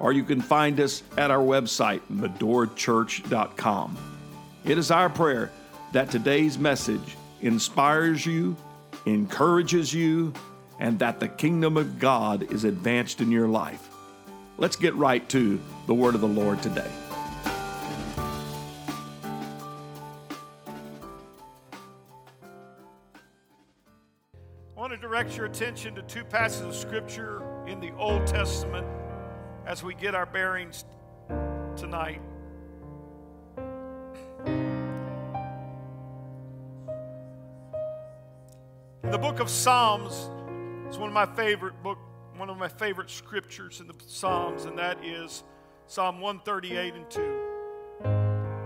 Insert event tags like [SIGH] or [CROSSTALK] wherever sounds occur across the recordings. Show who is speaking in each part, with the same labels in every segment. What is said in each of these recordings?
Speaker 1: or you can find us at our website, medorachurch.com. It is our prayer that today's message inspires you, encourages you, and that the kingdom of God is advanced in your life. Let's get right to the word of the Lord today.
Speaker 2: I want to direct your attention to two passages of Scripture in the Old Testament as we get our bearings tonight. The book of Psalms is one of my favorite book, one of my favorite scriptures in the Psalms, and that is Psalm 138 and 2.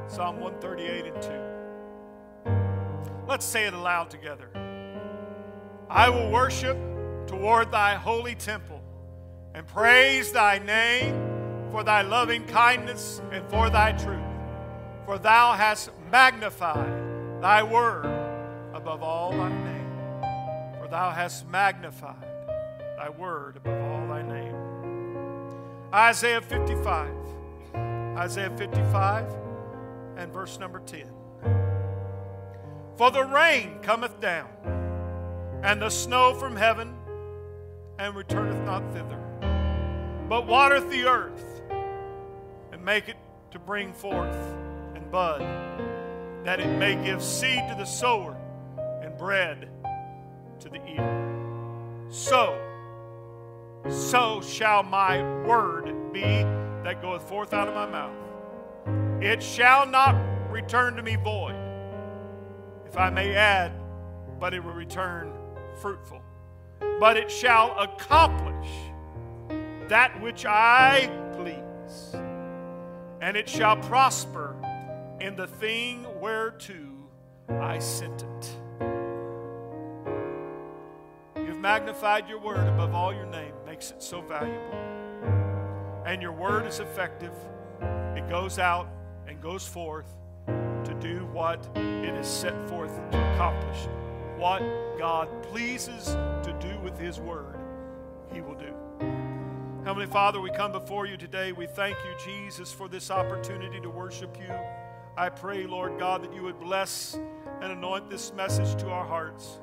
Speaker 2: Psalm 138 and 2. Let's say it aloud together. I will worship toward thy holy temple and praise thy name for thy loving kindness and for thy truth. For thou hast magnified thy word above all thy name. For thou hast magnified thy word above all thy name. Isaiah 55. Isaiah 55 and verse number 10. For the rain cometh down, and the snow from heaven, and returneth not thither but watereth the earth and make it to bring forth and bud, that it may give seed to the sower and bread to the eater. So, so shall my word be that goeth forth out of my mouth. It shall not return to me void, if I may add, but it will return fruitful. But it shall accomplish that which I please, and it shall prosper in the thing whereto I sent it. You've magnified your word above all your name, makes it so valuable. And your word is effective, it goes out and goes forth to do what it is set forth to accomplish. What God pleases to do with His word, He will do. Heavenly Father, we come before you today. We thank you, Jesus, for this opportunity to worship you. I pray, Lord God, that you would bless and anoint this message to our hearts.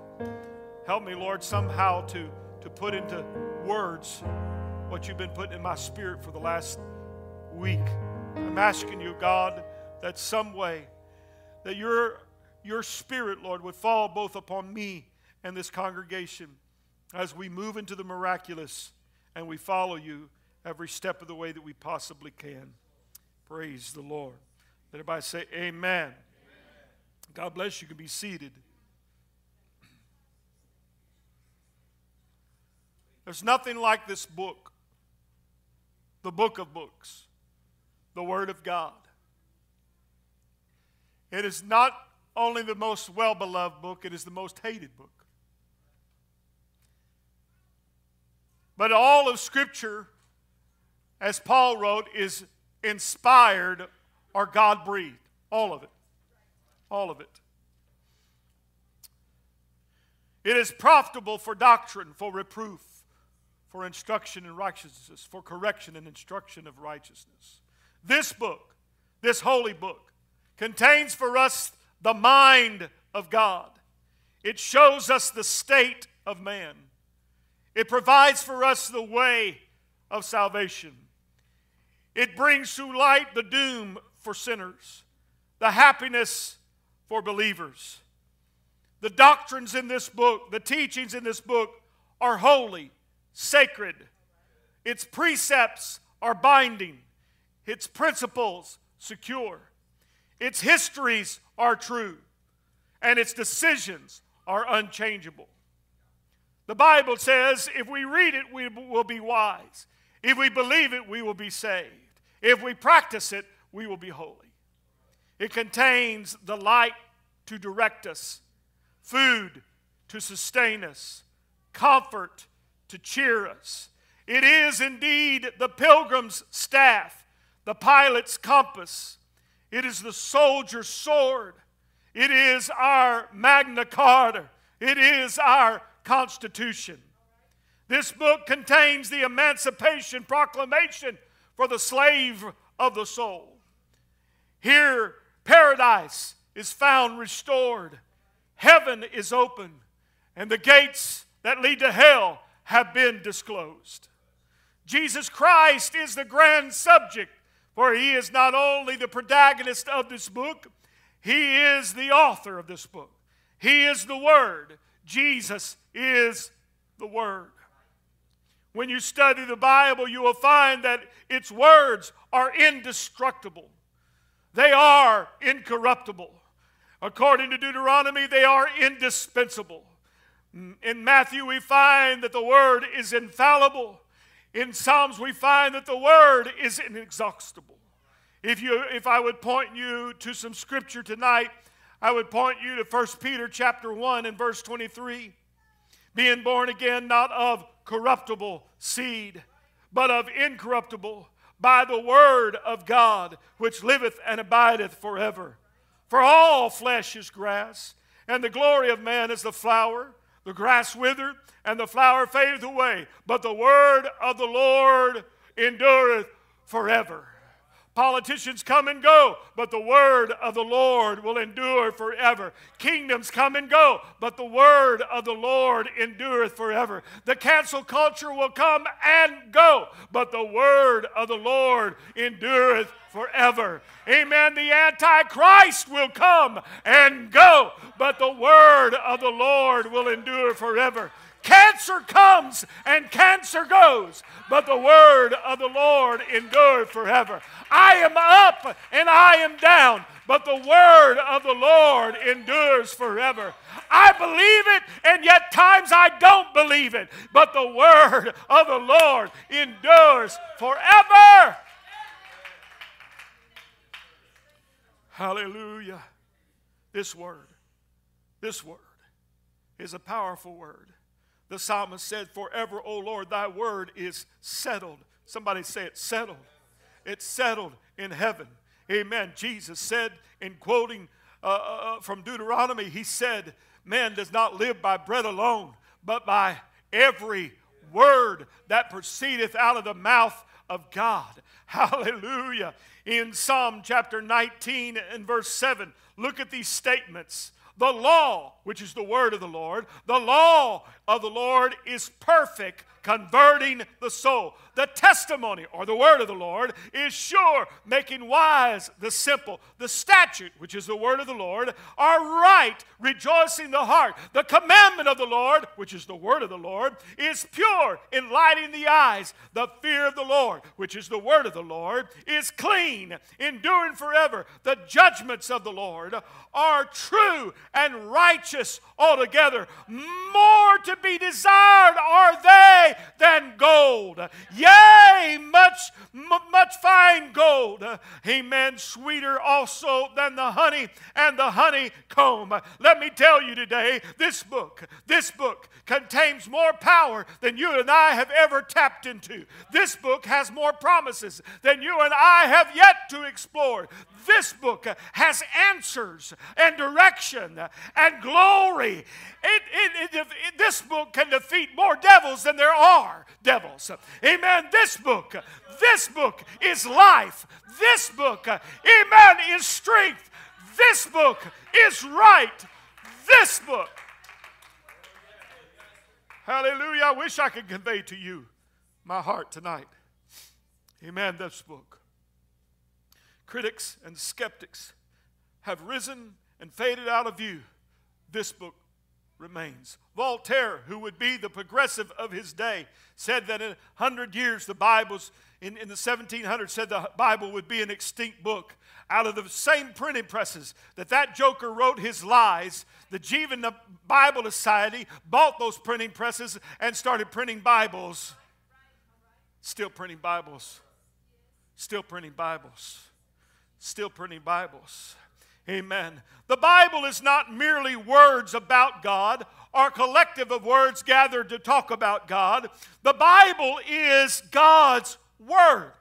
Speaker 2: Help me, Lord, somehow to, to put into words what you've been putting in my spirit for the last week. I'm asking you, God, that some way that your, your spirit, Lord, would fall both upon me and this congregation as we move into the miraculous and we follow you every step of the way that we possibly can. Praise the Lord. Let everybody say, Amen. Amen. God bless you. You can be seated. There's nothing like this book, the book of books, the Word of God. It is not only the most well beloved book, it is the most hated book. But all of Scripture, as Paul wrote, is inspired or God breathed. All of it. All of it. It is profitable for doctrine, for reproof, for instruction in righteousness, for correction and instruction of righteousness. This book, this holy book, contains for us the mind of God. It shows us the state of man. It provides for us the way of salvation. It brings to light the doom for sinners, the happiness for believers. The doctrines in this book, the teachings in this book are holy, sacred. Its precepts are binding, its principles secure, its histories are true, and its decisions are unchangeable. The Bible says if we read it, we will be wise. If we believe it, we will be saved. If we practice it, we will be holy. It contains the light to direct us, food to sustain us, comfort to cheer us. It is indeed the pilgrim's staff, the pilot's compass. It is the soldier's sword. It is our Magna Carta. It is our Constitution. This book contains the Emancipation Proclamation for the slave of the soul. Here, paradise is found restored, heaven is open, and the gates that lead to hell have been disclosed. Jesus Christ is the grand subject, for he is not only the protagonist of this book, he is the author of this book. He is the Word. Jesus is the Word. When you study the Bible, you will find that its words are indestructible, they are incorruptible. According to Deuteronomy, they are indispensable. In Matthew, we find that the Word is infallible. In Psalms, we find that the Word is inexhaustible. If, you, if I would point you to some scripture tonight, I would point you to 1 Peter chapter 1 and verse 23. Being born again, not of corruptible seed, but of incorruptible, by the word of God, which liveth and abideth forever. For all flesh is grass, and the glory of man is the flower. The grass withereth, and the flower fadeth away, but the word of the Lord endureth forever. Politicians come and go, but the word of the Lord will endure forever. Kingdoms come and go, but the word of the Lord endureth forever. The cancel culture will come and go, but the word of the Lord endureth forever. Amen. The Antichrist will come and go, but the word of the Lord will endure forever. Cancer comes and cancer goes, but the word of the Lord endures forever. I am up and I am down, but the word of the Lord endures forever. I believe it, and yet times I don't believe it, but the word of the Lord endures forever. Hallelujah. This word, this word is a powerful word. The psalmist said, Forever, O Lord, thy word is settled. Somebody say it, settled. It's settled in heaven. Amen. Jesus said, in quoting uh, uh, uh, from Deuteronomy, he said, Man does not live by bread alone, but by every word that proceedeth out of the mouth of God. [LAUGHS] Hallelujah. In Psalm chapter 19 and verse 7, look at these statements. The law, which is the word of the Lord, the law of the Lord is perfect, converting the soul. The testimony or the word of the Lord is sure, making wise the simple. The statute, which is the word of the Lord, are right, rejoicing the heart. The commandment of the Lord, which is the word of the Lord, is pure, enlightening the eyes. The fear of the Lord, which is the word of the Lord, is clean, enduring forever. The judgments of the Lord are true and righteous altogether. More to be desired are they than gold. Yea, much, much fine gold. Amen. Sweeter also than the honey and the honeycomb. Let me tell you today, this book, this book contains more power than you and I have ever tapped into. This book has more promises than you and I have yet to explore. This book has answers and direction and glory. It, it, it, this book can defeat more devils than there are devils. Amen. This book, this book is life. This book, amen, is strength. This book is right. This book. Hallelujah. I wish I could convey to you my heart tonight. Amen. This book. Critics and skeptics have risen and faded out of view. This book remains. Voltaire, who would be the progressive of his day, said that in 100 years the Bible's in, in the 1700s said the Bible would be an extinct book. Out of the same printing presses that that joker wrote his lies, the Geneva Bible Society bought those printing presses and started printing Bibles. Still printing Bibles. Still printing Bibles. Still printing Bibles. Amen. The Bible is not merely words about God or collective of words gathered to talk about God. The Bible is God's Word.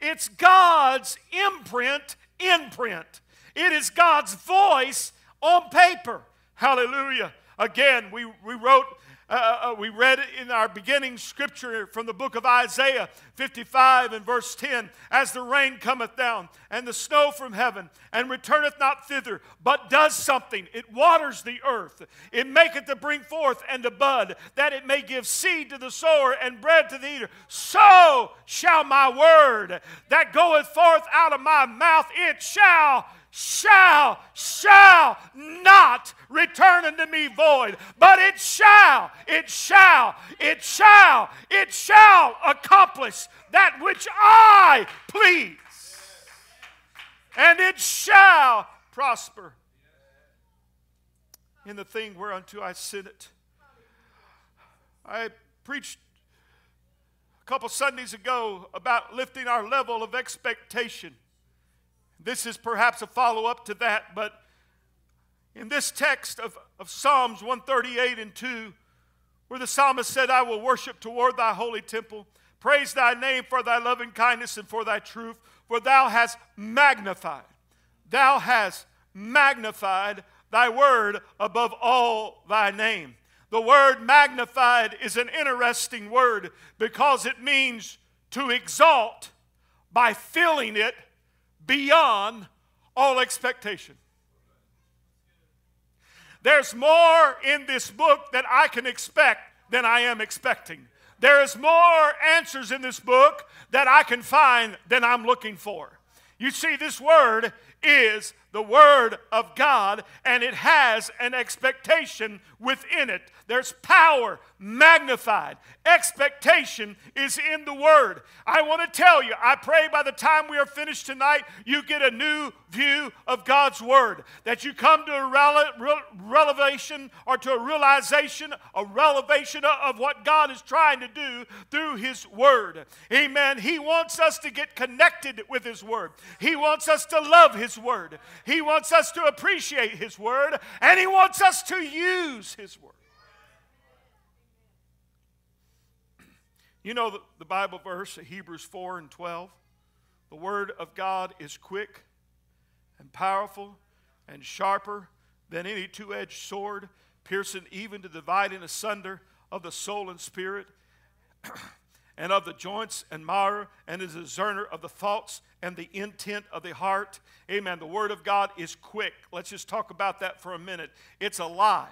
Speaker 2: It's God's imprint, imprint. It is God's voice on paper. Hallelujah. Again, we, we wrote uh, uh, we read in our beginning scripture from the book of Isaiah 55 and verse 10 As the rain cometh down, and the snow from heaven, and returneth not thither, but does something. It waters the earth, it maketh to bring forth and to bud, that it may give seed to the sower and bread to the eater. So shall my word that goeth forth out of my mouth, it shall shall, shall not return unto me void, but it shall, it shall, it shall, it shall accomplish that which I please. And it shall prosper in the thing whereunto I sent it. I preached a couple Sundays ago about lifting our level of expectation. This is perhaps a follow up to that, but in this text of, of Psalms 138 and 2, where the psalmist said, I will worship toward thy holy temple, praise thy name for thy loving kindness and for thy truth, for thou hast magnified, thou hast magnified thy word above all thy name. The word magnified is an interesting word because it means to exalt by filling it beyond all expectation. There's more in this book that I can expect than I am expecting. There is more answers in this book that I can find than I'm looking for. You see, this word is the Word of God, and it has an expectation within it. There's power magnified. Expectation is in the Word. I want to tell you, I pray by the time we are finished tonight, you get a new view of God's Word. That you come to a rele- revelation or to a realization, a revelation of what God is trying to do through His Word. Amen. He wants us to get connected with His Word, He wants us to love His Word. He wants us to appreciate His Word, and He wants us to use His Word. You know the, the Bible verse, Hebrews 4 and 12? The Word of God is quick and powerful and sharper than any two edged sword, piercing even to dividing asunder of the soul and spirit. [CLEARS THROAT] and of the joints and marrow, and is a discerner of the thoughts and the intent of the heart. Amen. The Word of God is quick. Let's just talk about that for a minute. It's alive.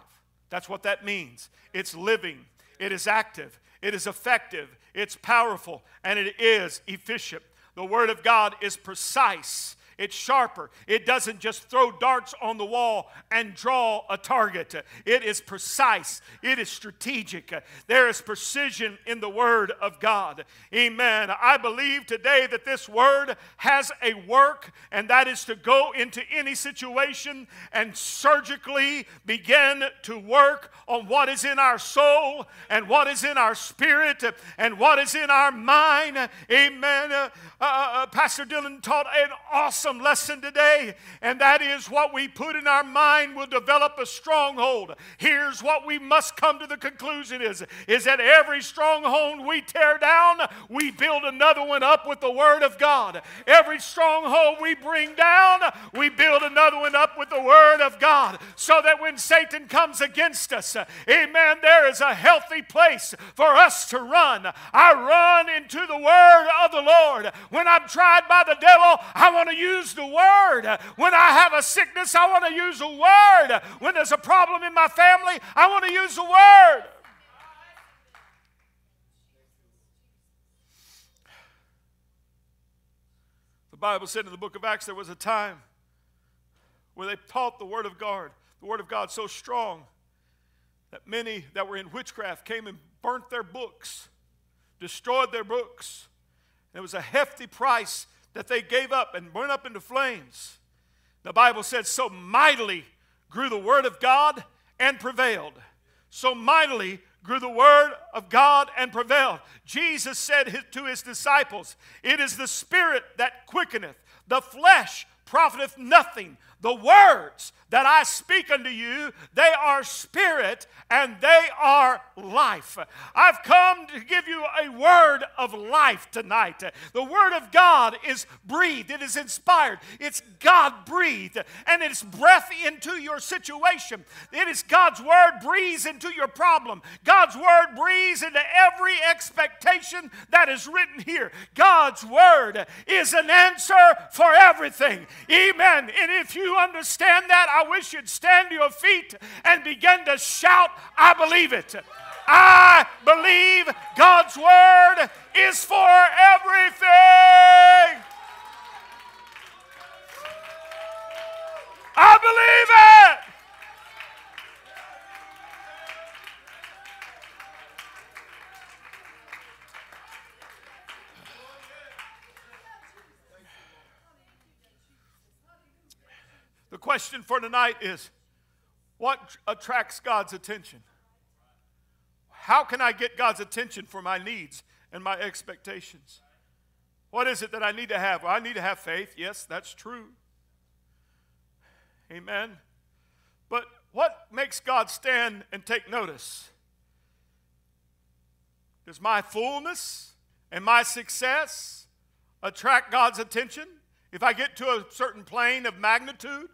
Speaker 2: That's what that means. It's living, it is active, it is effective, it's powerful, and it is efficient. The Word of God is precise. It's sharper. It doesn't just throw darts on the wall and draw a target. It is precise. It is strategic. There is precision in the Word of God. Amen. I believe today that this Word has a work, and that is to go into any situation and surgically begin to work on what is in our soul and what is in our spirit and what is in our mind. Amen. Uh, uh, uh Pastor Dylan taught an awesome awesome lesson today, and that is what we put in our mind will develop a stronghold. Here's what we must come to the conclusion is, is that every stronghold we tear down, we build another one up with the Word of God. Every stronghold we bring down, we build another one up with the Word of God. So that when Satan comes against us, amen, there is a healthy place for us to run. I run into the Word of the Lord. When I'm tried by the devil, I want to use use the word. When I have a sickness, I want to use the word. When there's a problem in my family, I want to use the word. The Bible said in the book of Acts there was a time where they taught the word of God, the word of God so strong that many that were in witchcraft came and burnt their books, destroyed their books. It was a hefty price that they gave up and burned up into flames. The Bible says, So mightily grew the word of God and prevailed. So mightily grew the word of God and prevailed. Jesus said to his disciples, It is the spirit that quickeneth, the flesh profiteth nothing. The words that I speak unto you, they are spirit and they are life. I've come to give you a word of life tonight. The word of God is breathed, it is inspired, it's God breathed, and it's breath into your situation. It is God's word breathes into your problem. God's word breathes into every expectation that is written here. God's word is an answer for everything. Amen. And if you understand that, I wish you'd stand to your feet and begin to shout, I believe it. I believe God's word is for everything. I believe it. The question for tonight is what attracts God's attention? How can I get God's attention for my needs and my expectations? What is it that I need to have? Well, I need to have faith. Yes, that's true. Amen. But what makes God stand and take notice? Does my fullness and my success attract God's attention? If I get to a certain plane of magnitude,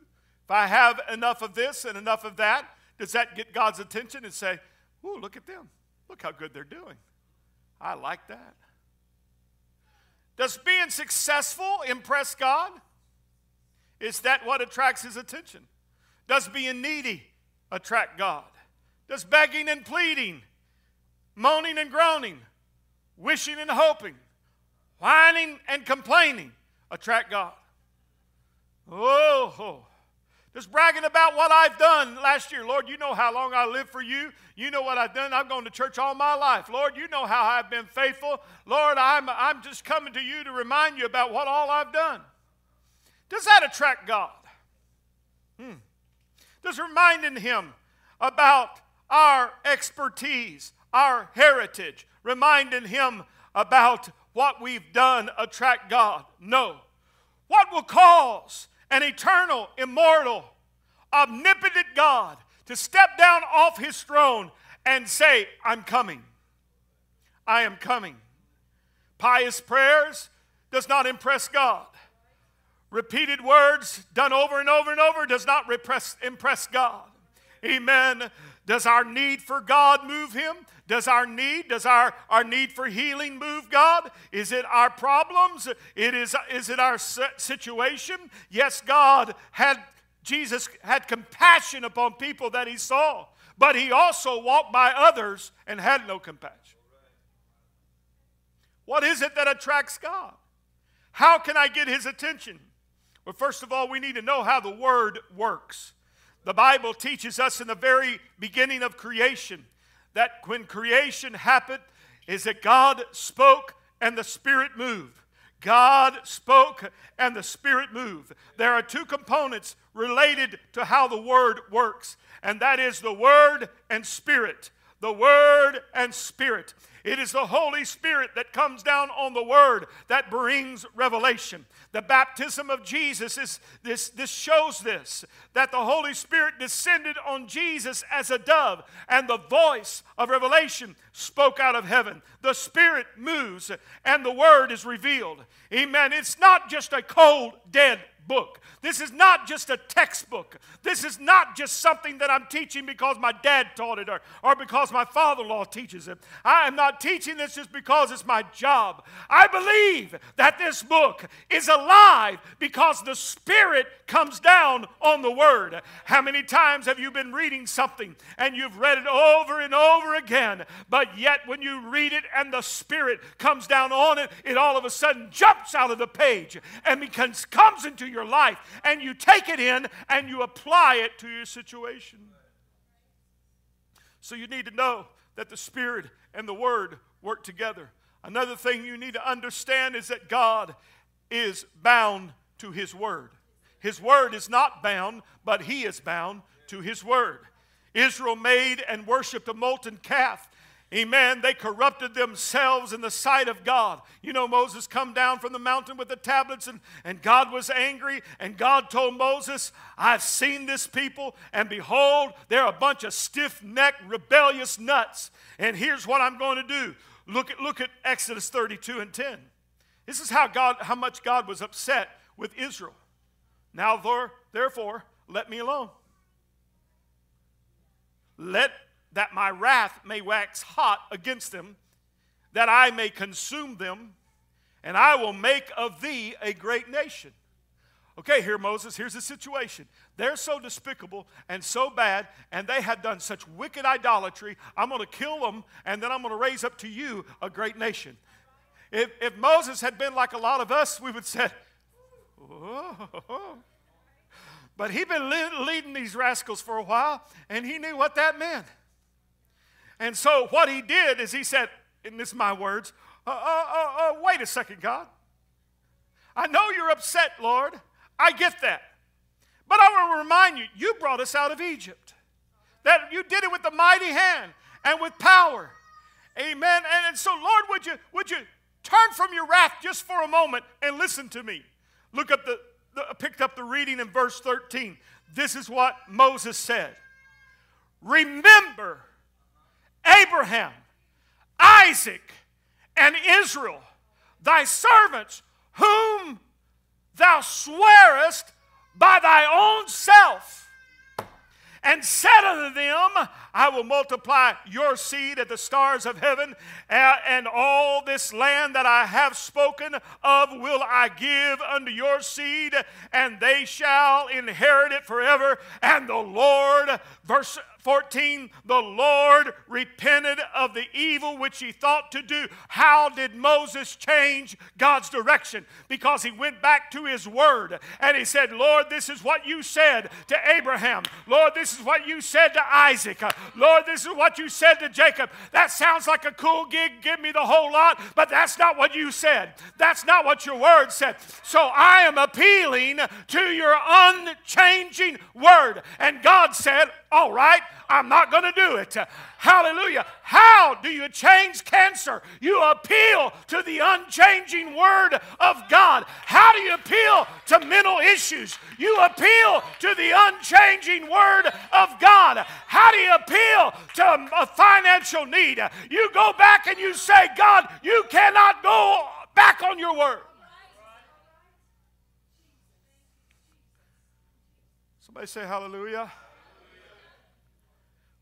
Speaker 2: if I have enough of this and enough of that, does that get God's attention and say, Ooh, look at them. Look how good they're doing. I like that. Does being successful impress God? Is that what attracts his attention? Does being needy attract God? Does begging and pleading, moaning and groaning, wishing and hoping, whining and complaining attract God? Oh. Just bragging about what I've done last year. Lord, you know how long I lived for you. You know what I've done. I've gone to church all my life. Lord, you know how I've been faithful. Lord, I'm, I'm just coming to you to remind you about what all I've done. Does that attract God? Hmm. Does reminding Him about our expertise, our heritage, reminding Him about what we've done attract God? No. What will cause an eternal, immortal, omnipotent God to step down off his throne and say, I'm coming. I am coming. Pious prayers does not impress God. Repeated words done over and over and over does not repress, impress God. Amen. Does our need for God move him? Does our need, does our, our need for healing move God? Is it our problems? It is, is it our situation? Yes, God had, Jesus had compassion upon people that he saw, but he also walked by others and had no compassion. What is it that attracts God? How can I get his attention? Well, first of all, we need to know how the word works. The Bible teaches us in the very beginning of creation that when creation happened is that God spoke and the Spirit moved. God spoke and the Spirit moved. There are two components related to how the Word works, and that is the Word and Spirit. The Word and Spirit. It is the Holy Spirit that comes down on the Word that brings revelation. The baptism of Jesus is this, this shows this that the Holy Spirit descended on Jesus as a dove, and the voice of revelation spoke out of heaven. The Spirit moves, and the Word is revealed. Amen. It's not just a cold, dead book. This is not just a textbook. This is not just something that I'm teaching because my dad taught it or, or because my father in law teaches it. I am not teaching this just because it's my job. I believe that this book is alive because the Spirit comes down on the Word. How many times have you been reading something and you've read it over and over again, but yet when you read it and the Spirit comes down on it, it all of a sudden jumps out of the page and becomes, comes into your life and you take it in and you apply it to your situation. So you need to know that the Spirit and the Word work together. Another thing you need to understand is that God is bound to His Word. His Word is not bound, but He is bound to His Word. Israel made and worshiped a molten calf Amen. They corrupted themselves in the sight of God. You know, Moses come down from the mountain with the tablets, and, and God was angry, and God told Moses, I've seen this people, and behold, they're a bunch of stiff-necked, rebellious nuts. And here's what I'm going to do. Look at, look at Exodus 32 and 10. This is how God, how much God was upset with Israel. Now, therefore, let me alone. Let that my wrath may wax hot against them, that I may consume them, and I will make of thee a great nation. Okay, here, Moses, here's the situation. They're so despicable and so bad, and they had done such wicked idolatry. I'm going to kill them, and then I'm going to raise up to you a great nation. If, if Moses had been like a lot of us, we would say, oh. But he'd been leading these rascals for a while, and he knew what that meant. And so what he did is he said, and this is my words, uh, uh, uh, uh, wait a second, God. I know you're upset, Lord. I get that. But I want to remind you, you brought us out of Egypt. That you did it with the mighty hand and with power. Amen. And, and so, Lord, would you, would you turn from your wrath just for a moment and listen to me? Look up the, the picked up the reading in verse 13. This is what Moses said. Remember Abraham, Isaac, and Israel, thy servants, whom thou swearest by thy own self and said unto them, I will multiply your seed at the stars of heaven, and all this land that I have spoken of will I give unto your seed, and they shall inherit it forever. And the Lord, verse 14, the Lord repented of the evil which he thought to do. How did Moses change God's direction? Because he went back to his word and he said, Lord, this is what you said to Abraham. Lord, this is what you said to Isaac. Lord, this is what you said to Jacob. That sounds like a cool gig. Give me the whole lot. But that's not what you said. That's not what your word said. So I am appealing to your unchanging word. And God said, All right, I'm not going to do it. Hallelujah. How do you change cancer? You appeal to the unchanging Word of God. How do you appeal to mental issues? You appeal to the unchanging Word of God. How do you appeal to a financial need? You go back and you say, God, you cannot go back on your Word. Somebody say hallelujah.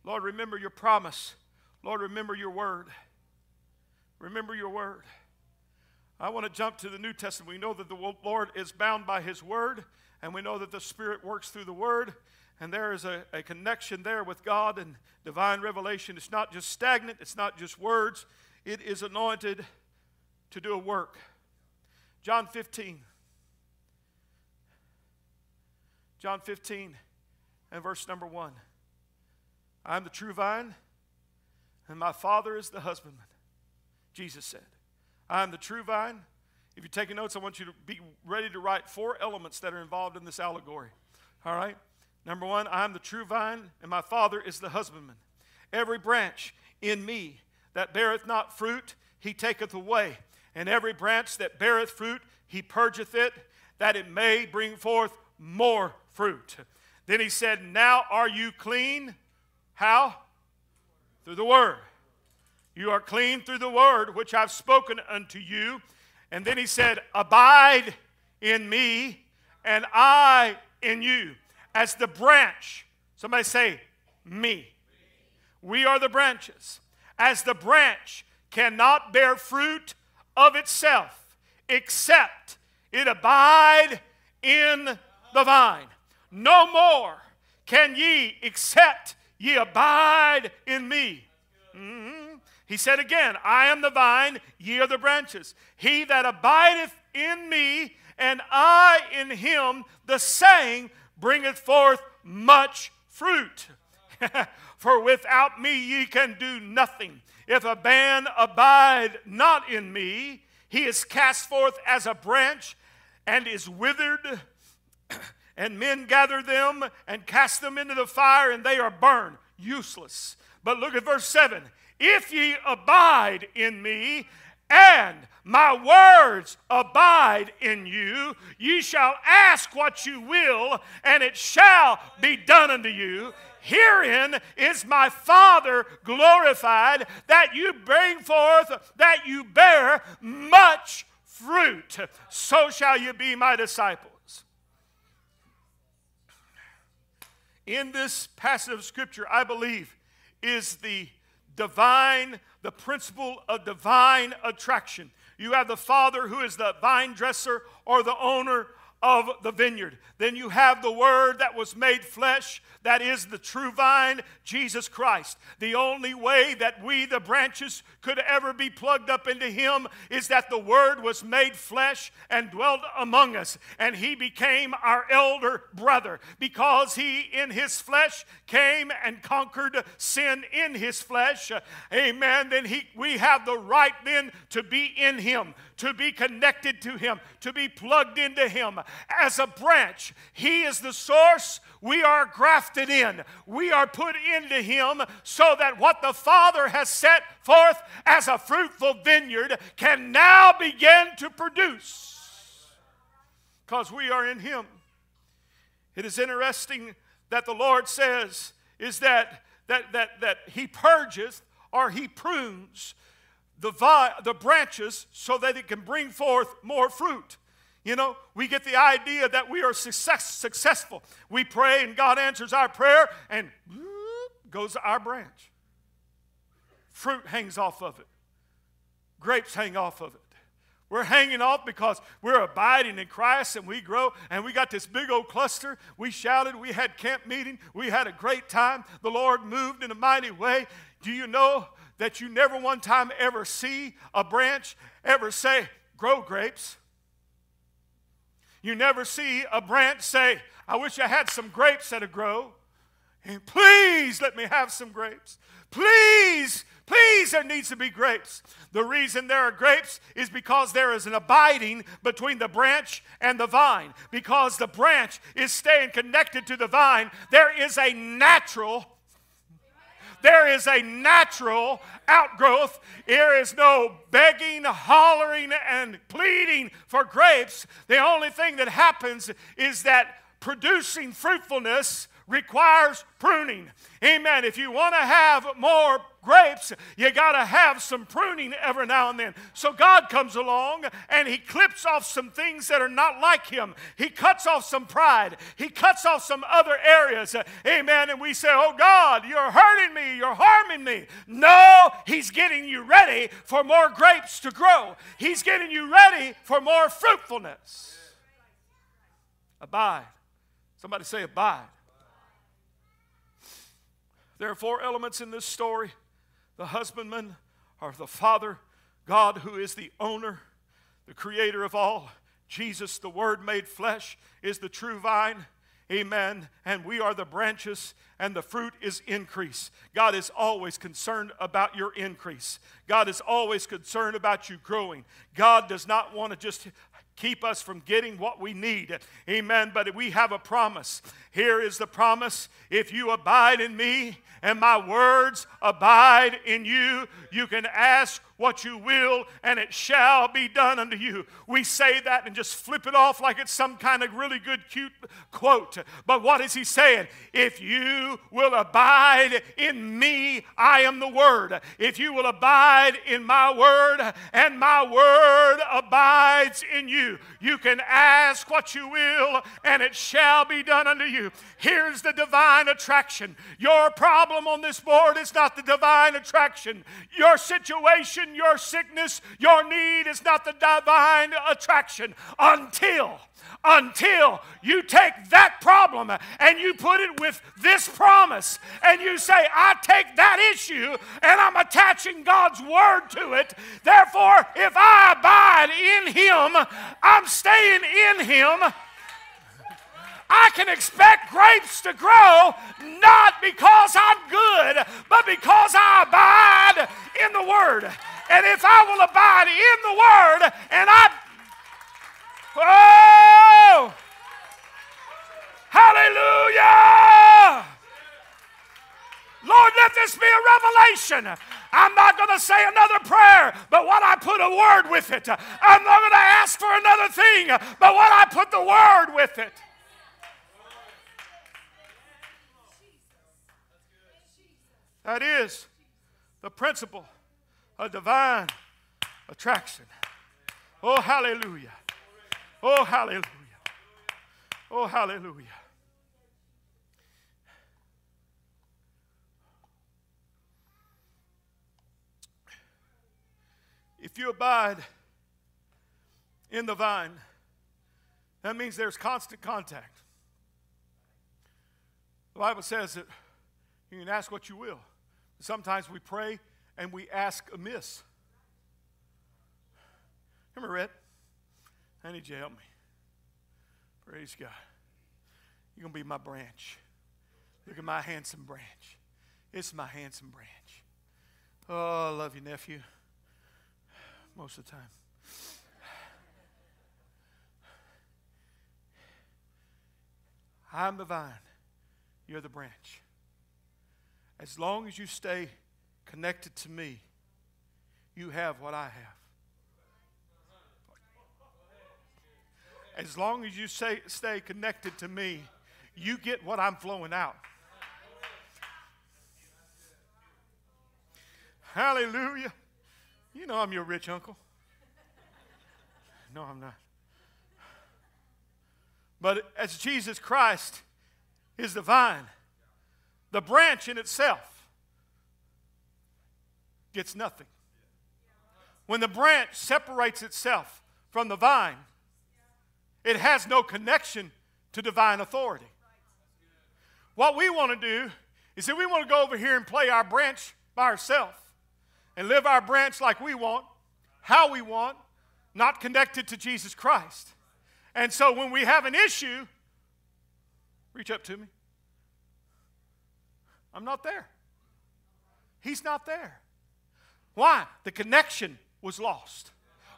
Speaker 2: Lord, remember your promise. Lord, remember your word. Remember your word. I want to jump to the New Testament. We know that the Lord is bound by his word, and we know that the Spirit works through the word, and there is a, a connection there with God and divine revelation. It's not just stagnant, it's not just words, it is anointed to do a work. John 15. John 15 and verse number 1. I'm the true vine, and my Father is the husbandman. Jesus said, I am the true vine. If you're taking notes, I want you to be ready to write four elements that are involved in this allegory. All right? Number one, I am the true vine, and my Father is the husbandman. Every branch in me that beareth not fruit, he taketh away. And every branch that beareth fruit, he purgeth it, that it may bring forth more fruit. Then he said, Now are you clean how? Through the Word. You are clean through the Word which I've spoken unto you. And then he said, Abide in me, and I in you. As the branch, somebody say, Me. We are the branches. As the branch cannot bear fruit of itself, except it abide in the vine. No more can ye, except ye abide in me. Mm-hmm. He said again, I am the vine, ye are the branches. He that abideth in me, and I in him, the same bringeth forth much fruit. [LAUGHS] For without me ye can do nothing. If a man abide not in me, he is cast forth as a branch and is withered and men gather them and cast them into the fire, and they are burned, useless. But look at verse 7 If ye abide in me, and my words abide in you, ye shall ask what you will, and it shall be done unto you. Herein is my Father glorified, that you bring forth, that you bear much fruit. So shall you be my disciples. In this passage of Scripture, I believe, is the divine, the principle of divine attraction. You have the Father who is the vine dresser or the owner of the vineyard. Then you have the Word that was made flesh, that is the true vine, Jesus Christ. The only way that we, the branches, could ever be plugged up into Him is that the Word was made flesh and dwelt among us, and He became our elder brother because He, in His flesh, came and conquered sin in His flesh. Uh, amen. Then he, we have the right then to be in Him, to be connected to Him, to be plugged into Him. As a branch, He is the source. We are grafted in. We are put into Him so that what the Father has set forth as a fruitful vineyard can now begin to produce because we are in Him. It is interesting that the Lord says is that, that, that, that He purges or He prunes the, vi- the branches so that it can bring forth more fruit. You know, we get the idea that we are success, successful. We pray and God answers our prayer and goes our branch. Fruit hangs off of it, grapes hang off of it. We're hanging off because we're abiding in Christ and we grow and we got this big old cluster. We shouted, we had camp meeting, we had a great time. The Lord moved in a mighty way. Do you know that you never one time ever see a branch ever say, grow grapes? You never see a branch say, I wish I had some grapes that would grow. And please let me have some grapes. Please, please, there needs to be grapes. The reason there are grapes is because there is an abiding between the branch and the vine. Because the branch is staying connected to the vine, there is a natural there is a natural outgrowth. There is no begging, hollering, and pleading for grapes. The only thing that happens is that producing fruitfulness requires pruning. Amen. If you want to have more grapes, you got to have some pruning every now and then. So God comes along and He clips off some things that are not like Him. He cuts off some pride. He cuts off some other areas. Amen. And we say, Oh God, you're hurting me. You're harming me. No, He's getting you ready for more grapes to grow. He's getting you ready for more fruitfulness. Abide. Somebody say, Abide. There are four elements in this story the husbandman, or the father, God, who is the owner, the creator of all. Jesus, the Word made flesh, is the true vine. Amen. And we are the branches, and the fruit is increase. God is always concerned about your increase. God is always concerned about you growing. God does not want to just keep us from getting what we need. Amen. But we have a promise. Here is the promise if you abide in me, and my words abide in you, you can ask what you will, and it shall be done unto you. We say that and just flip it off like it's some kind of really good, cute quote. But what is he saying? If you will abide in me, I am the Word. If you will abide in my Word, and my Word abides in you, you can ask what you will, and it shall be done unto you. Here's the divine attraction. Your problem on this board is not the divine attraction. Your situation, your sickness, your need is not the divine attraction until until you take that problem and you put it with this promise and you say, I take that issue and I'm attaching God's word to it. Therefore, if I abide in Him, I'm staying in Him. I can expect grapes to grow not because I'm good, but because I abide in the Word. And if I will abide in the Word and I. Oh! Hallelujah! Lord, let this be a revelation. I'm not going to say another prayer, but what I put a word with it. I'm not going to ask for another thing, but what I put the word with it. That is the principle of divine attraction. Oh, hallelujah. Oh, hallelujah. Oh, hallelujah. If you abide in the vine, that means there's constant contact. The Bible says that you can ask what you will. Sometimes we pray and we ask amiss. Remember, Rhett? I need you to help me. Praise God. You're going to be my branch. Look at my handsome branch. It's my handsome branch. Oh, I love you, nephew. Most of the time. I'm the vine. You're the branch. As long as you stay connected to me, you have what I have. As long as you say, stay connected to me, you get what I'm flowing out. Hallelujah. You know I'm your rich uncle. No, I'm not. But as Jesus Christ is the vine, the branch in itself gets nothing. When the branch separates itself from the vine, it has no connection to divine authority. What we want to do is that we want to go over here and play our branch by ourselves and live our branch like we want, how we want, not connected to Jesus Christ. And so when we have an issue, reach up to me. I'm not there. He's not there. Why? The connection was lost.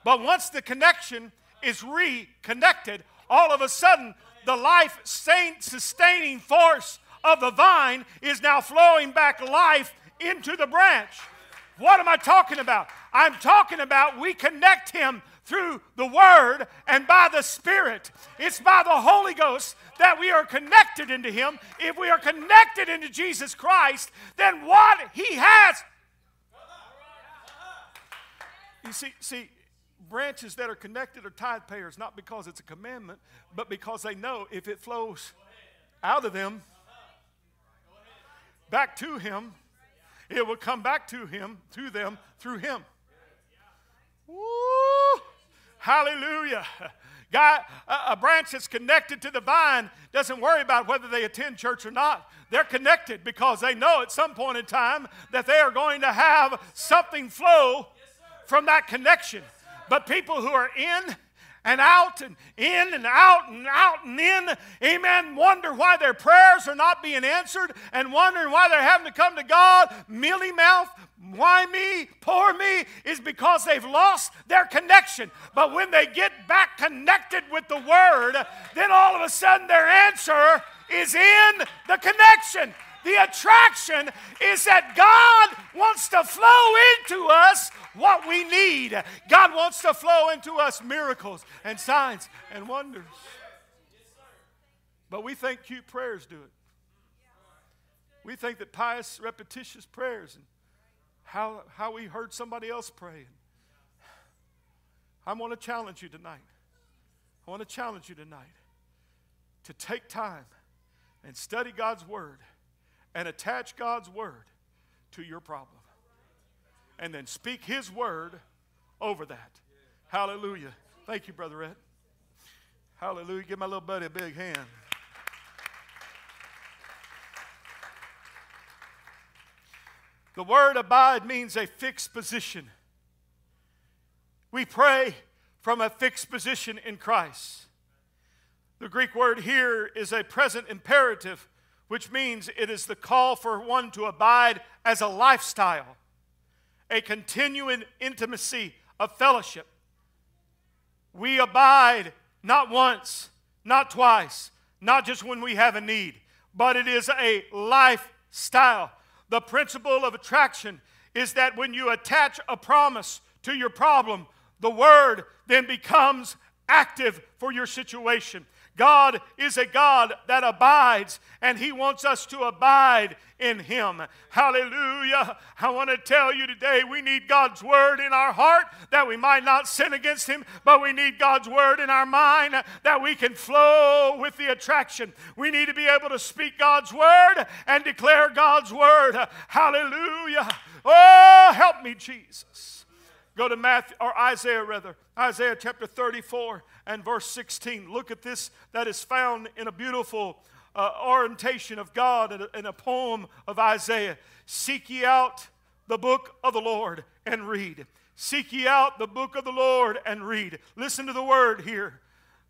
Speaker 2: But once the connection is reconnected, all of a sudden the life sustaining force of the vine is now flowing back life into the branch. What am I talking about? I'm talking about we connect him through the Word and by the Spirit. It's by the Holy Ghost that we are connected into Him. If we are connected into Jesus Christ, then what He has. You see, see, branches that are connected are tithe payers, not because it's a commandment, but because they know if it flows out of them back to Him, it will come back to Him, to them, through Him. Woo! Hallelujah. God, a branch that's connected to the vine doesn't worry about whether they attend church or not. They're connected because they know at some point in time that they are going to have something flow from that connection. But people who are in and out and in and out and out and in, amen, wonder why their prayers are not being answered and wondering why they're having to come to God, mealy mouth, why me, poor me, is because they've lost their connection. But when they get back connected with the Word, then all of a sudden their answer is in the connection. The attraction is that God wants to flow into us what we need. God wants to flow into us miracles and signs and wonders. But we think cute prayers do it. We think that pious, repetitious prayers and how, how we heard somebody else pray. I want to challenge you tonight. I want to challenge you tonight to take time and study God's Word and attach God's Word to your problem. And then speak His Word over that. Hallelujah. Thank you, Brother Ed. Hallelujah. Give my little buddy a big hand. The word abide means a fixed position. We pray from a fixed position in Christ. The Greek word here is a present imperative, which means it is the call for one to abide as a lifestyle, a continuing intimacy of fellowship. We abide not once, not twice, not just when we have a need, but it is a lifestyle. The principle of attraction is that when you attach a promise to your problem, the word then becomes active for your situation. God is a God that abides, and He wants us to abide in Him. Hallelujah. I want to tell you today we need God's Word in our heart that we might not sin against Him, but we need God's Word in our mind that we can flow with the attraction. We need to be able to speak God's Word and declare God's Word. Hallelujah. Oh, help me, Jesus. Go to Matthew or Isaiah rather, Isaiah chapter 34 and verse 16. Look at this that is found in a beautiful uh, orientation of God in a, in a poem of Isaiah. Seek ye out the book of the Lord and read. Seek ye out the book of the Lord and read. Listen to the word here.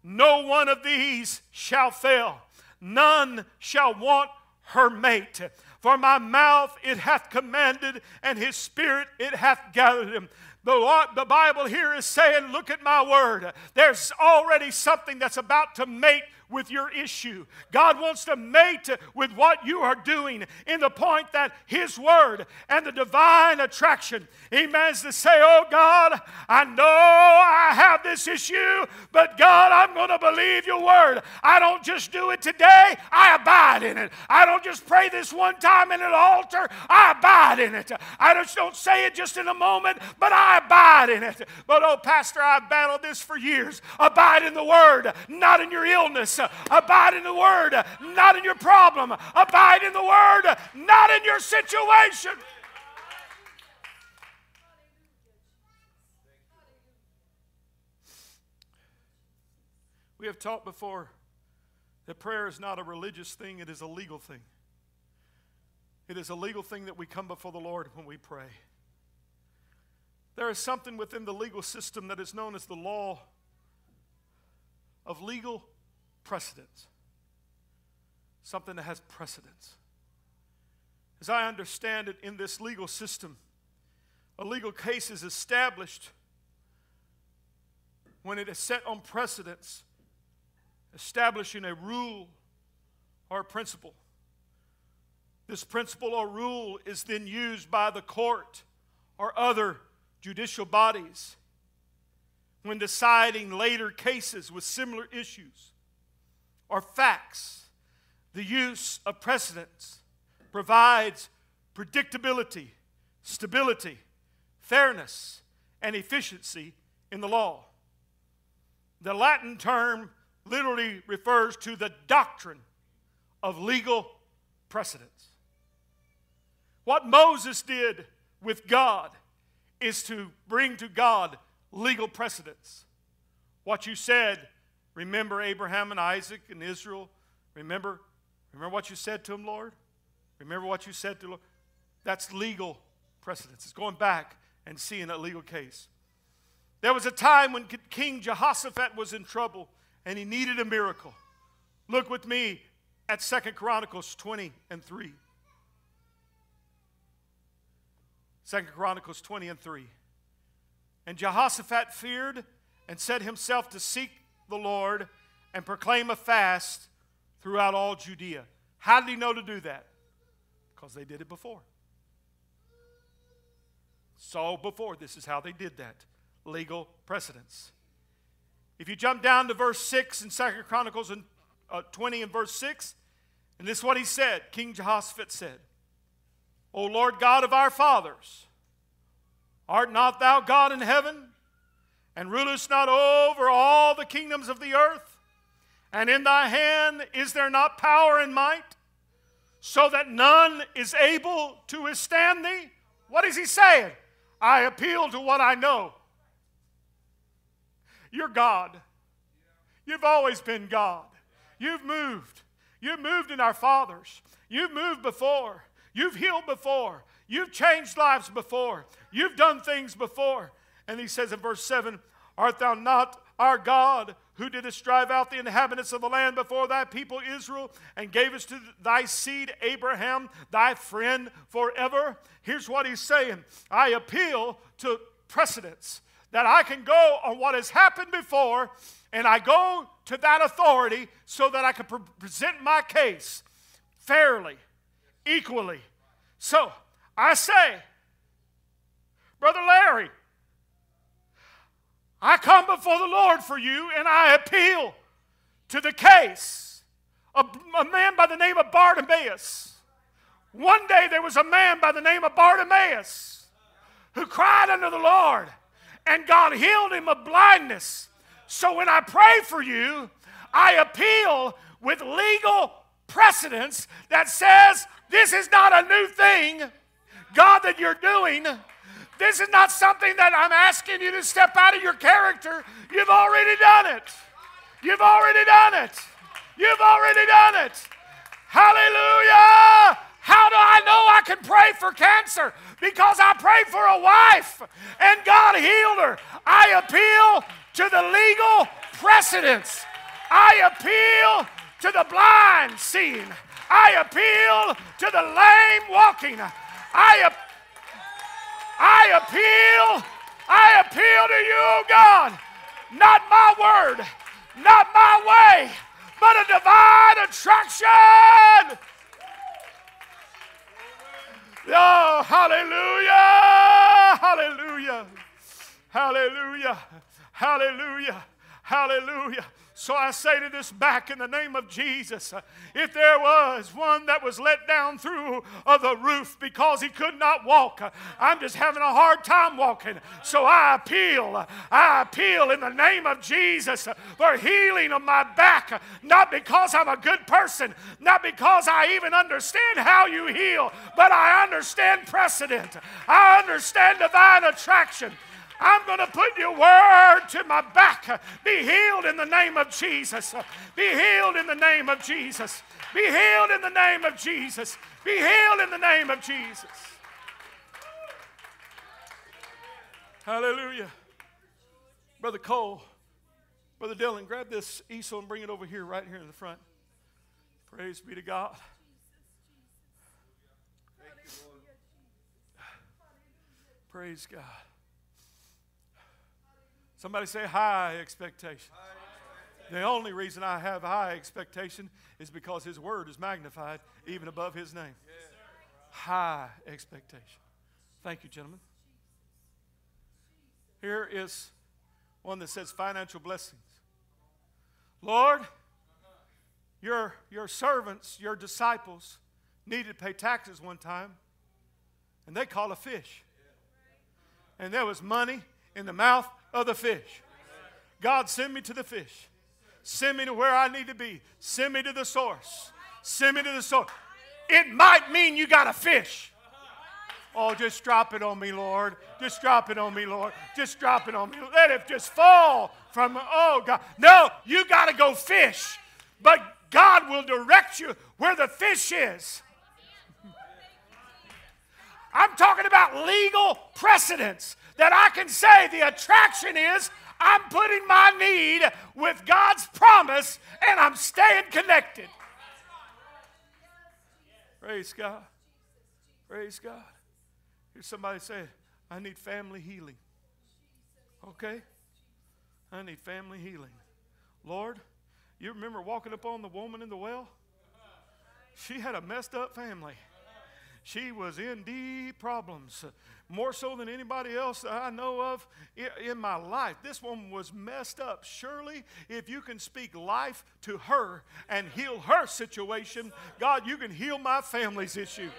Speaker 2: No one of these shall fail, none shall want her mate. For my mouth it hath commanded, and his spirit it hath gathered him. The, the Bible here is saying, Look at my word. There's already something that's about to mate with your issue. God wants to mate with what you are doing in the point that His Word and the divine attraction, Amen, is to say, Oh God, I know I have this issue, but God, I'm going to believe your Word. I don't just do it today, I abide in it. I don't just pray this one time in an altar, I abide in it. I just don't say it just in a moment, but I abide in it. But oh, Pastor, I've battled this for years. Abide in the Word, not in your illness. Abide in the Word, not in your problem. Abide in the Word, not in your situation. We have taught before that prayer is not a religious thing, it is a legal thing. It is a legal thing that we come before the Lord when we pray. There is something within the legal system that is known as the law of legal precedence. Something that has precedence. As I understand it, in this legal system, a legal case is established when it is set on precedence, establishing a rule or a principle. This principle or rule is then used by the court or other judicial bodies when deciding later cases with similar issues or facts. The use of precedents provides predictability, stability, fairness, and efficiency in the law. The Latin term literally refers to the doctrine of legal precedence. What Moses did with God is to bring to God legal precedence. What you said Remember Abraham and Isaac and Israel? Remember, remember what you said to them, Lord? Remember what you said to Lord? That's legal precedence. It's going back and seeing a legal case. There was a time when King Jehoshaphat was in trouble and he needed a miracle. Look with me at Second Chronicles 20 and 3. Second Chronicles 20 and 3. And Jehoshaphat feared and set himself to seek the Lord and proclaim a fast throughout all Judea. How did he know to do that? Because they did it before. So before, this is how they did that. Legal precedence. If you jump down to verse 6 in Second Chronicles uh, 20 and verse 6, and this is what he said, King Jehoshaphat said, O Lord God of our fathers, art not thou God in heaven? And rulest not over all the kingdoms of the earth? And in thy hand is there not power and might, so that none is able to withstand thee? What is he saying? I appeal to what I know. You're God. You've always been God. You've moved. You've moved in our fathers. You've moved before. You've healed before. You've changed lives before. You've done things before. And he says in verse 7 Art thou not our God who didst drive out the inhabitants of the land before thy people Israel and gavest to thy seed Abraham, thy friend, forever? Here's what he's saying I appeal to precedents that I can go on what has happened before and I go to that authority so that I can pre- present my case fairly, equally, So I say, Brother Larry, I come before the Lord for you and I appeal to the case of a man by the name of Bartimaeus. One day there was a man by the name of Bartimaeus who cried unto the Lord, and God healed him of blindness. So when I pray for you, I appeal with legal precedence that says this is not a new thing, God, that you're doing. This is not something that I'm asking you to step out of your character. You've already done it. You've already done it. You've already done it. Hallelujah. How do I know I can pray for cancer? Because I prayed for a wife and God healed her. I appeal to the legal precedents. I appeal to the blind seeing. I appeal to the lame walking. I, I appeal, I appeal to you, God. Not my word, not my way, but a divine attraction. Oh, hallelujah, hallelujah, hallelujah, hallelujah, hallelujah. So I say to this back in the name of Jesus uh, if there was one that was let down through of the roof because he could not walk, uh, I'm just having a hard time walking. So I appeal, uh, I appeal in the name of Jesus for healing of my back, not because I'm a good person, not because I even understand how you heal, but I understand precedent, I understand divine attraction. I'm going to put your word to my back. Be healed in the name of Jesus. Be healed in the name of Jesus. Be healed in the name of Jesus. Be healed in the name of Jesus. Hallelujah. Brother Cole, Brother Dylan, grab this easel and bring it over here, right here in the front. Praise be to God. Praise God. Somebody say high expectation. The only reason I have high expectation is because His Word is magnified even above His name. High expectation. Thank you, gentlemen. Here is one that says financial blessings. Lord, your, your servants, your disciples, needed to pay taxes one time, and they caught a fish. And there was money in the mouth of the fish. God, send me to the fish. Send me to where I need to be. Send me to the source. Send me to the source. It might mean you got a fish. Oh, just drop it on me, Lord. Just drop it on me, Lord. Just drop it on me. Let it just fall from, oh, God. No, you got to go fish. But God will direct you where the fish is. I'm talking about legal precedents that I can say the attraction is I'm putting my need with God's promise and I'm staying connected. Praise God. Praise God. Here's somebody say, I need family healing. Okay? I need family healing. Lord, you remember walking up on the woman in the well? She had a messed up family. She was in deep problems, more so than anybody else that I know of in my life. This woman was messed up. Surely, if you can speak life to her and heal her situation, God, you can heal my family's issue.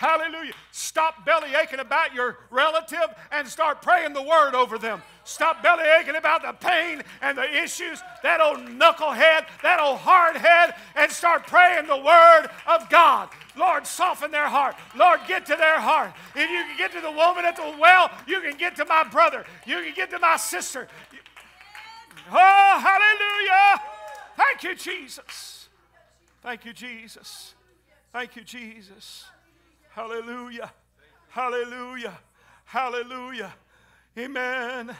Speaker 2: Hallelujah. Stop belly aching about your relative and start praying the word over them. Stop belly aching about the pain and the issues, that old knucklehead, that old hardhead, and start praying the word of God. Lord, soften their heart. Lord, get to their heart. If you can get to the woman at the well, you can get to my brother. You can get to my sister. Oh, hallelujah. Thank you, Jesus. Thank you, Jesus. Thank you, Jesus. Hallelujah. Hallelujah. Hallelujah. Amen.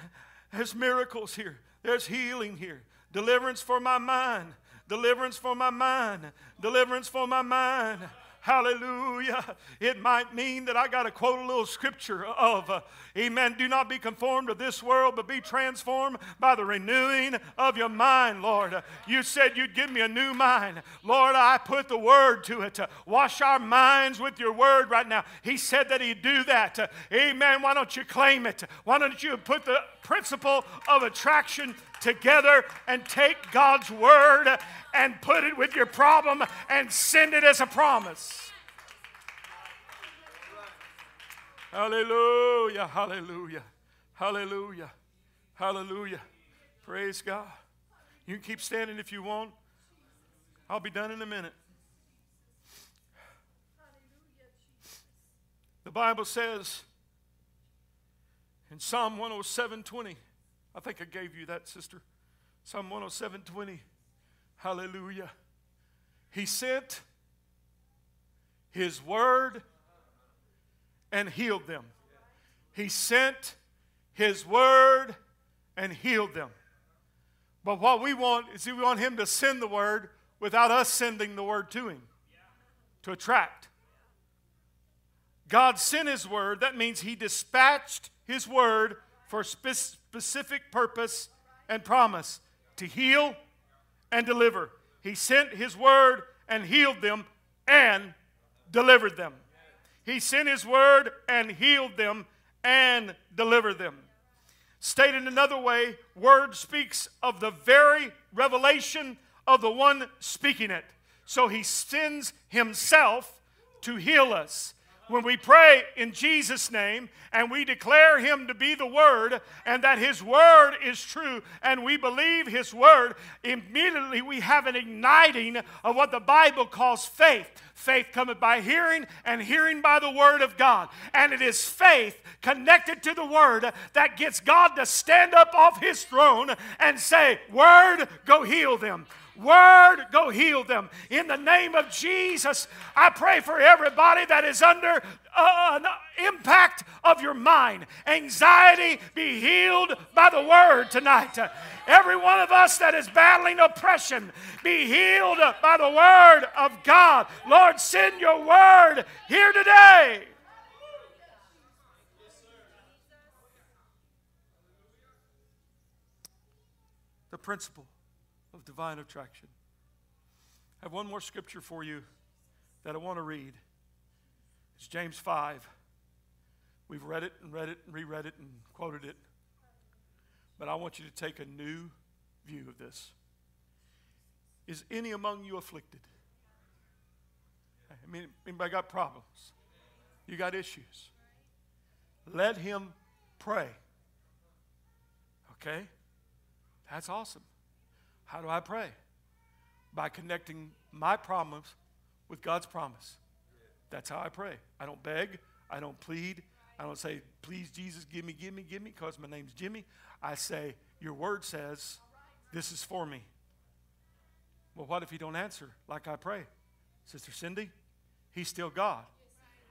Speaker 2: There's miracles here. There's healing here. Deliverance for my mind. Deliverance for my mind. Deliverance for my mind. Hallelujah. It might mean that I got to quote a little scripture of, uh, Amen. Do not be conformed to this world, but be transformed by the renewing of your mind, Lord. You said you'd give me a new mind. Lord, I put the word to it. Wash our minds with your word right now. He said that he'd do that. Amen. Why don't you claim it? Why don't you put the principle of attraction together and take God's word and put it with your problem and send it as a promise. Hallelujah, hallelujah, hallelujah, hallelujah. Praise God. You can keep standing if you want. I'll be done in a minute. The Bible says in Psalm 107 20, I think I gave you that, sister. Psalm 107 20. Hallelujah. He sent his word and healed them. He sent his word and healed them. But what we want is we want him to send the word without us sending the word to him to attract. God sent his word. That means he dispatched his word for specific purpose and promise to heal and deliver. He sent his word and healed them and delivered them. He sent his word and healed them and delivered them. Stated another way, word speaks of the very revelation of the one speaking it. So he sends himself to heal us when we pray in Jesus' name and we declare Him to be the Word and that His Word is true and we believe His Word, immediately we have an igniting of what the Bible calls faith. Faith cometh by hearing, and hearing by the Word of God. And it is faith connected to the Word that gets God to stand up off His throne and say, Word, go heal them word, go heal them. In the name of Jesus, I pray for everybody that is under uh, an impact of your mind. Anxiety, be healed by the word tonight. Every one of us that is battling oppression, be healed by the word of God. Lord, send your word here today. The principle divine attraction. I have one more scripture for you that I want to read. It's James 5. We've read it and read it and reread it and quoted it. But I want you to take a new view of this. Is any among you afflicted? I mean, anybody got problems? You got issues. Let him pray. Okay? That's awesome. How do I pray? By connecting my promise with God's promise. That's how I pray. I don't beg, I don't plead, I don't say, please, Jesus, give me, give me, give me, because my name's Jimmy. I say, your word says, this is for me. Well, what if he don't answer like I pray? Sister Cindy, he's still God.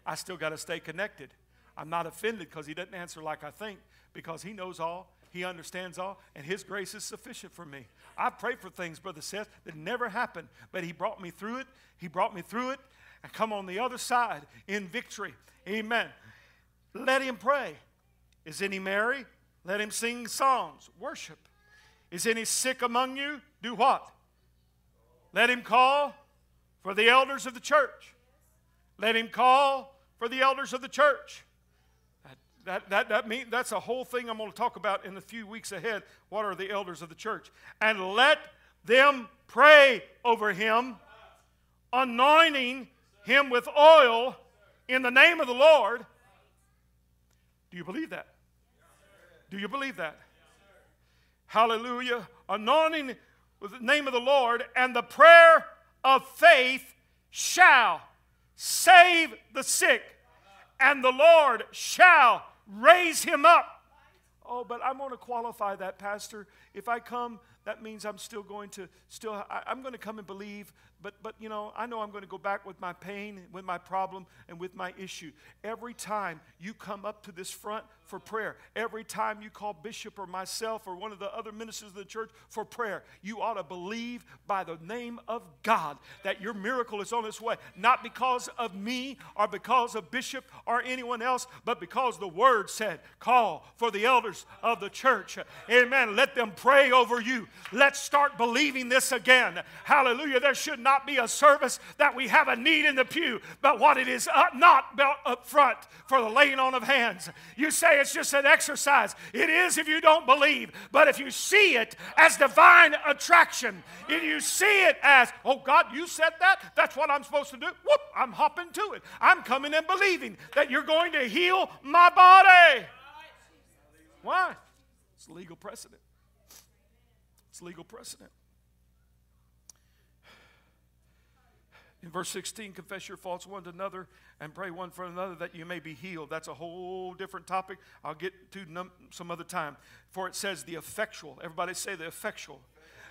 Speaker 2: I still got to stay connected. I'm not offended because he doesn't answer like I think, because he knows all, he understands all, and His grace is sufficient for me. I prayed for things, Brother Seth, that never happened, but He brought me through it. He brought me through it and come on the other side in victory. Amen. Let Him pray. Is any merry? Let him sing songs, worship. Is any sick among you? Do what? Let him call for the elders of the church. Let him call for the elders of the church. That, that, that mean, that's a whole thing I'm going to talk about in the few weeks ahead. What are the elders of the church? And let them pray over him, anointing him with oil in the name of the Lord. Do you believe that? Do you believe that? Hallelujah. Anointing with the name of the Lord, and the prayer of faith shall save the sick, and the Lord shall raise him up. Oh, but I'm going to qualify that, Pastor. If I come, that means I'm still going to still I, am going to come and believe but, but you know, I know I'm going to go back with my pain, with my problem, and with my issue. Every time you come up to this front for prayer, every time you call Bishop or myself or one of the other ministers of the church for prayer, you ought to believe by the name of God that your miracle is on its way. Not because of me or because of Bishop or anyone else, but because the Word said, call for the elders of the church. Amen. Let them pray over you. Let's start believing this again. Hallelujah. There should not be a service that we have a need in the pew, but what it is not built up front for the laying on of hands. You it's just an exercise. It is if you don't believe, but if you see it as divine attraction, if you see it as, oh God, you said that, that's what I'm supposed to do, whoop, I'm hopping to it. I'm coming and believing that you're going to heal my body. Why? It's legal precedent. It's legal precedent. In verse 16, confess your faults one to another and pray one for another that you may be healed. That's a whole different topic. I'll get to num- some other time. For it says the effectual. Everybody say the effectual.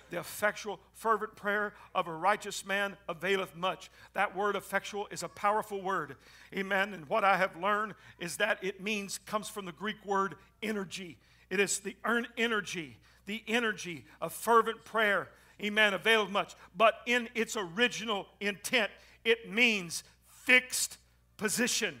Speaker 2: The effectual, fervent prayer of a righteous man availeth much. That word effectual is a powerful word. Amen. And what I have learned is that it means, comes from the Greek word energy. It is the earn energy, the energy of fervent prayer amen, availeth much. But in its original intent, it means fixed position.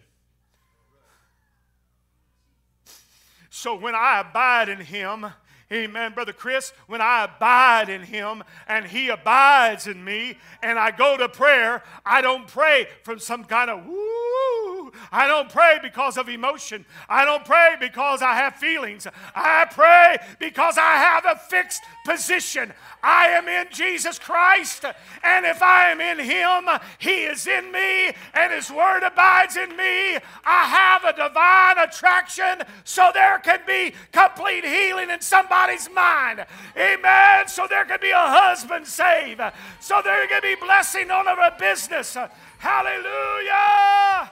Speaker 2: So when I abide in him, Amen, Brother Chris. When I abide in Him and He abides in me, and I go to prayer, I don't pray from some kind of woo. I don't pray because of emotion. I don't pray because I have feelings. I pray because I have a fixed position. I am in Jesus Christ, and if I am in Him, He is in me, and His Word abides in me. I have a divine attraction, so there can be complete healing in somebody's mind. Amen. So there can be a husband saved, so there can be blessing on a business. Hallelujah.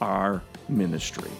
Speaker 1: our ministry.